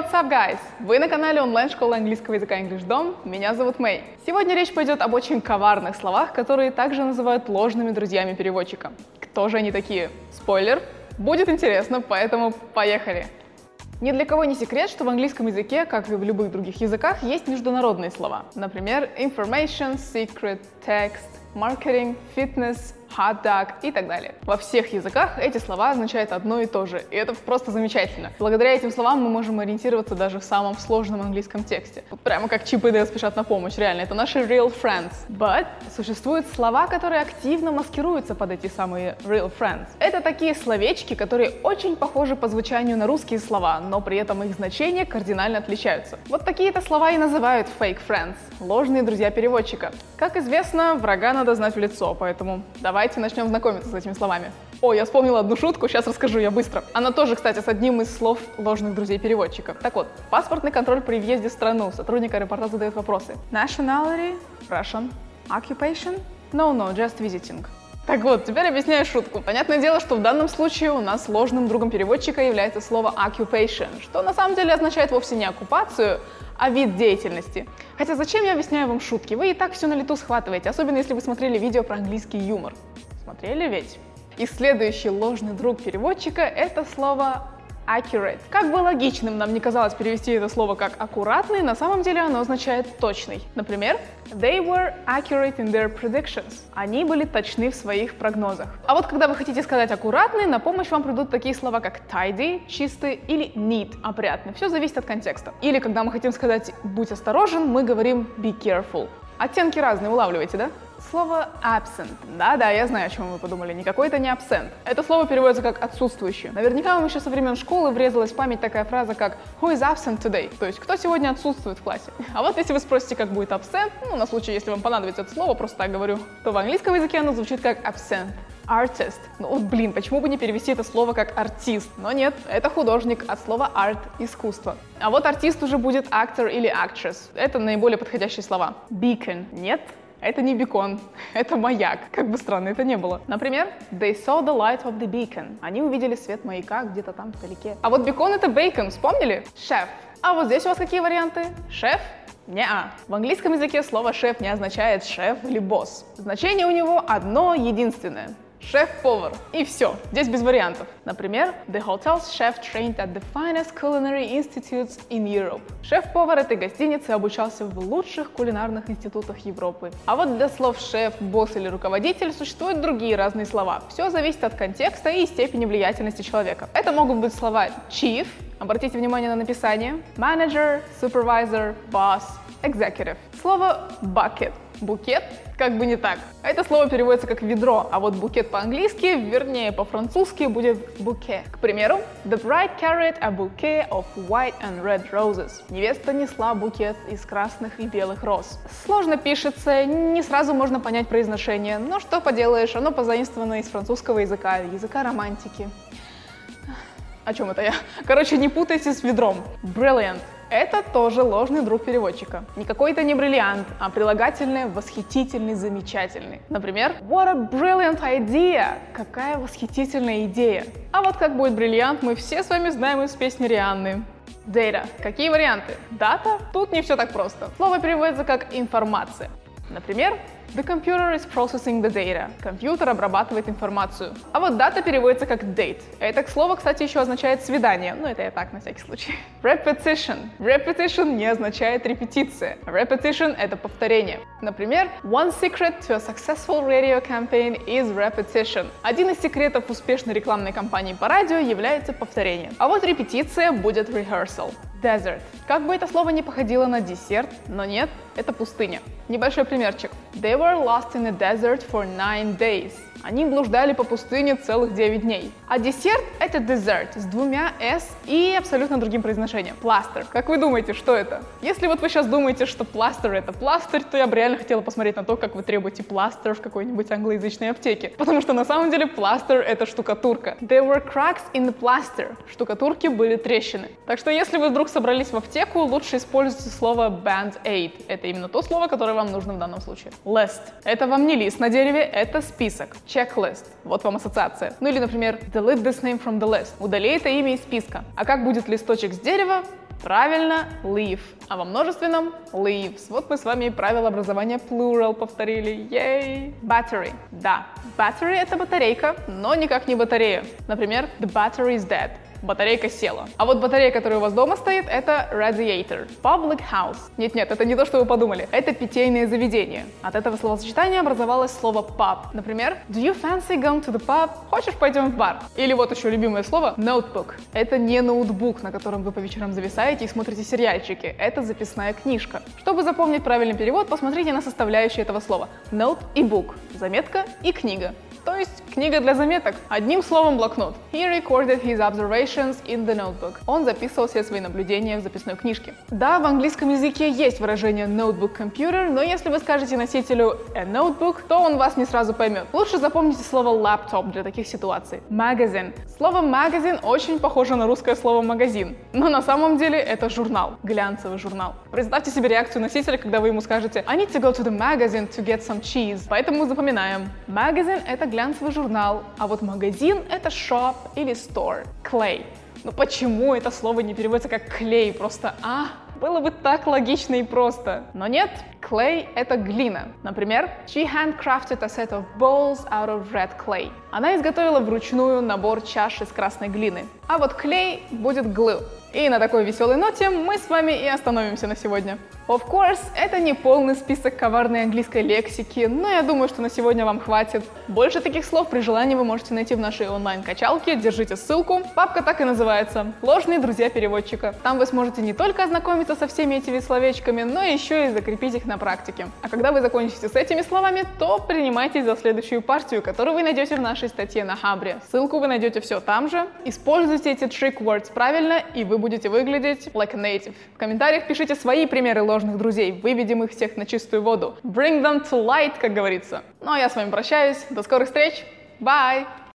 what's up, guys? Вы на канале онлайн-школы английского языка English Dom. Меня зовут Мэй. Сегодня речь пойдет об очень коварных словах, которые также называют ложными друзьями переводчика. Кто же они такие? Спойлер, будет интересно, поэтому поехали. Ни для кого не секрет, что в английском языке, как и в любых других языках, есть международные слова. Например, information, secret, text, fitness, hot dog и так далее. Во всех языках эти слова означают одно и то же, и это просто замечательно. Благодаря этим словам мы можем ориентироваться даже в самом сложном английском тексте. Прямо как Чип и Дейл спешат на помощь, реально, это наши real friends. But существуют слова, которые активно маскируются под эти самые real friends. Это такие словечки, которые очень похожи по звучанию на русские слова, но при этом их значения кардинально отличаются. Вот такие-то слова и называют fake friends, ложные друзья переводчика. Как известно, врага надо знать в лицо, поэтому давай Давайте начнем знакомиться с этими словами. О, я вспомнила одну шутку, сейчас расскажу я быстро. Она тоже, кстати, с одним из слов ложных друзей переводчиков. Так вот, паспортный контроль при въезде в страну. Сотрудник аэропорта задает вопросы. Nationality? Russian. Occupation? No, no, just visiting. Так вот, теперь объясняю шутку. Понятное дело, что в данном случае у нас ложным другом переводчика является слово occupation, что на самом деле означает вовсе не оккупацию, а вид деятельности. Хотя зачем я объясняю вам шутки? Вы и так все на лету схватываете, особенно если вы смотрели видео про английский юмор. Смотрели ведь? И следующий ложный друг переводчика — это слово accurate. Как бы логичным нам не казалось перевести это слово как аккуратный, на самом деле оно означает точный. Например, they were accurate in their predictions. Они были точны в своих прогнозах. А вот когда вы хотите сказать аккуратный, на помощь вам придут такие слова, как tidy, чистый или neat, опрятный. Все зависит от контекста. Или когда мы хотим сказать будь осторожен, мы говорим be careful. Оттенки разные, улавливаете, да? Слово absent. Да-да, я знаю, о чем вы подумали. Никакой это не absent. Это слово переводится как отсутствующий. Наверняка вам еще со времен школы врезалась в память такая фраза, как who is absent today? То есть, кто сегодня отсутствует в классе? А вот если вы спросите, как будет absent, ну, на случай, если вам понадобится это слово, просто так говорю, то в английском языке оно звучит как absent. Artist. Ну вот, блин, почему бы не перевести это слово как артист? Но нет, это художник от слова art — искусство. А вот артист уже будет actor или actress. Это наиболее подходящие слова. Beacon — нет, это не бекон, это маяк, как бы странно это не было. Например, they saw the light of the beacon. Они увидели свет маяка где-то там вдалеке. А вот бекон это бейкон, вспомнили? Шеф. А вот здесь у вас какие варианты? Шеф не-а. В английском языке слово «шеф» не означает «шеф» или «босс». Значение у него одно единственное шеф-повар. И все, здесь без вариантов. Например, the hotel's chef trained at the finest culinary institutes in Europe. Шеф-повар этой гостиницы обучался в лучших кулинарных институтах Европы. А вот для слов шеф, босс или руководитель существуют другие разные слова. Все зависит от контекста и степени влиятельности человека. Это могут быть слова chief, обратите внимание на написание, manager, supervisor, boss, executive. Слово bucket Букет как бы не так. Это слово переводится как ведро, а вот букет по-английски, вернее по-французски, будет буке. К примеру, the bride carried a bouquet of white and red roses. Невеста несла букет из красных и белых роз. Сложно пишется, не сразу можно понять произношение, но что поделаешь, оно позаимствовано из французского языка, языка романтики. О чем это я? Короче, не путайте с ведром. Brilliant это тоже ложный друг переводчика. Не какой-то не бриллиант, а прилагательное восхитительный, замечательный. Например, what a brilliant idea! Какая восхитительная идея! А вот как будет бриллиант, мы все с вами знаем из песни Рианны. Data. Какие варианты? Дата? Тут не все так просто. Слово переводится как информация. Например, The computer is processing the data. Компьютер обрабатывает информацию. А вот дата переводится как date. Это слово, кстати, еще означает свидание. Ну, это я так, на всякий случай. Repetition. Repetition не означает репетиция. Repetition — это повторение. Например, one secret to a successful radio campaign is repetition. Один из секретов успешной рекламной кампании по радио является повторение. А вот репетиция будет rehearsal. Desert. Как бы это слово не походило на десерт, но нет, это пустыня. Небольшой примерчик. They were lost in the desert for nine days. Они блуждали по пустыне целых 9 дней. А десерт — это dessert с двумя s и абсолютно другим произношением. Пластер. Как вы думаете, что это? Если вот вы сейчас думаете, что пластер — это пластырь, то я бы реально хотела посмотреть на то, как вы требуете пластер в какой-нибудь англоязычной аптеке. Потому что на самом деле пластер — это штукатурка. There were cracks in the plaster. Штукатурке были трещины. Так что если вы вдруг собрались в аптеку, лучше используйте слово band-aid. Это именно то слово, которое вам нужно в данном случае. List. Это вам не лист на дереве, это список checklist. Вот вам ассоциация. Ну или, например, delete this name from the list. Удали это имя из списка. А как будет листочек с дерева? Правильно, leave. А во множественном leaves. Вот мы с вами и правила образования plural повторили. Yay! Battery. Да, battery — это батарейка, но никак не батарея. Например, the battery is dead батарейка села. А вот батарея, которая у вас дома стоит, это radiator. Public house. Нет-нет, это не то, что вы подумали. Это питейное заведение. От этого словосочетания образовалось слово pub. Например, do you fancy going to the pub? Хочешь, пойдем в бар? Или вот еще любимое слово notebook. Это не ноутбук, на котором вы по вечерам зависаете и смотрите сериальчики. Это записная книжка. Чтобы запомнить правильный перевод, посмотрите на составляющие этого слова. Note и book. Заметка и книга. То есть книга для заметок. Одним словом, блокнот. He recorded his observations in the notebook. Он записывал все свои наблюдения в записной книжке. Да, в английском языке есть выражение notebook computer, но если вы скажете носителю a notebook, то он вас не сразу поймет. Лучше запомните слово laptop для таких ситуаций. Magazine. Слово magazine очень похоже на русское слово магазин, но на самом деле это журнал, глянцевый журнал. Представьте себе реакцию носителя, когда вы ему скажете I need to go to the magazine to get some cheese. Поэтому запоминаем. Magazine — это глянцевый журнал, а вот магазин — это shop или store. Clay. Ну почему это слово не переводится как клей? Просто а? Было бы так логично и просто. Но нет, clay — это глина. Например, she handcrafted a set of bowls out of red clay. Она изготовила вручную набор чаш из красной глины. А вот клей будет glue. И на такой веселой ноте мы с вами и остановимся на сегодня. Of course, это не полный список коварной английской лексики, но я думаю, что на сегодня вам хватит. Больше таких слов при желании вы можете найти в нашей онлайн-качалке, держите ссылку. Папка так и называется «Ложные друзья переводчика». Там вы сможете не только ознакомиться со всеми этими словечками, но еще и закрепить их на практике. А когда вы закончите с этими словами, то принимайтесь за следующую партию, которую вы найдете в нашей статье на Хабре. Ссылку вы найдете все там же. Используйте эти trick words правильно, и вы будете выглядеть like a native. В комментариях пишите свои примеры ложных друзей, выведем их всех на чистую воду. Bring them to light, как говорится. Ну а я с вами прощаюсь. До скорых встреч. Bye!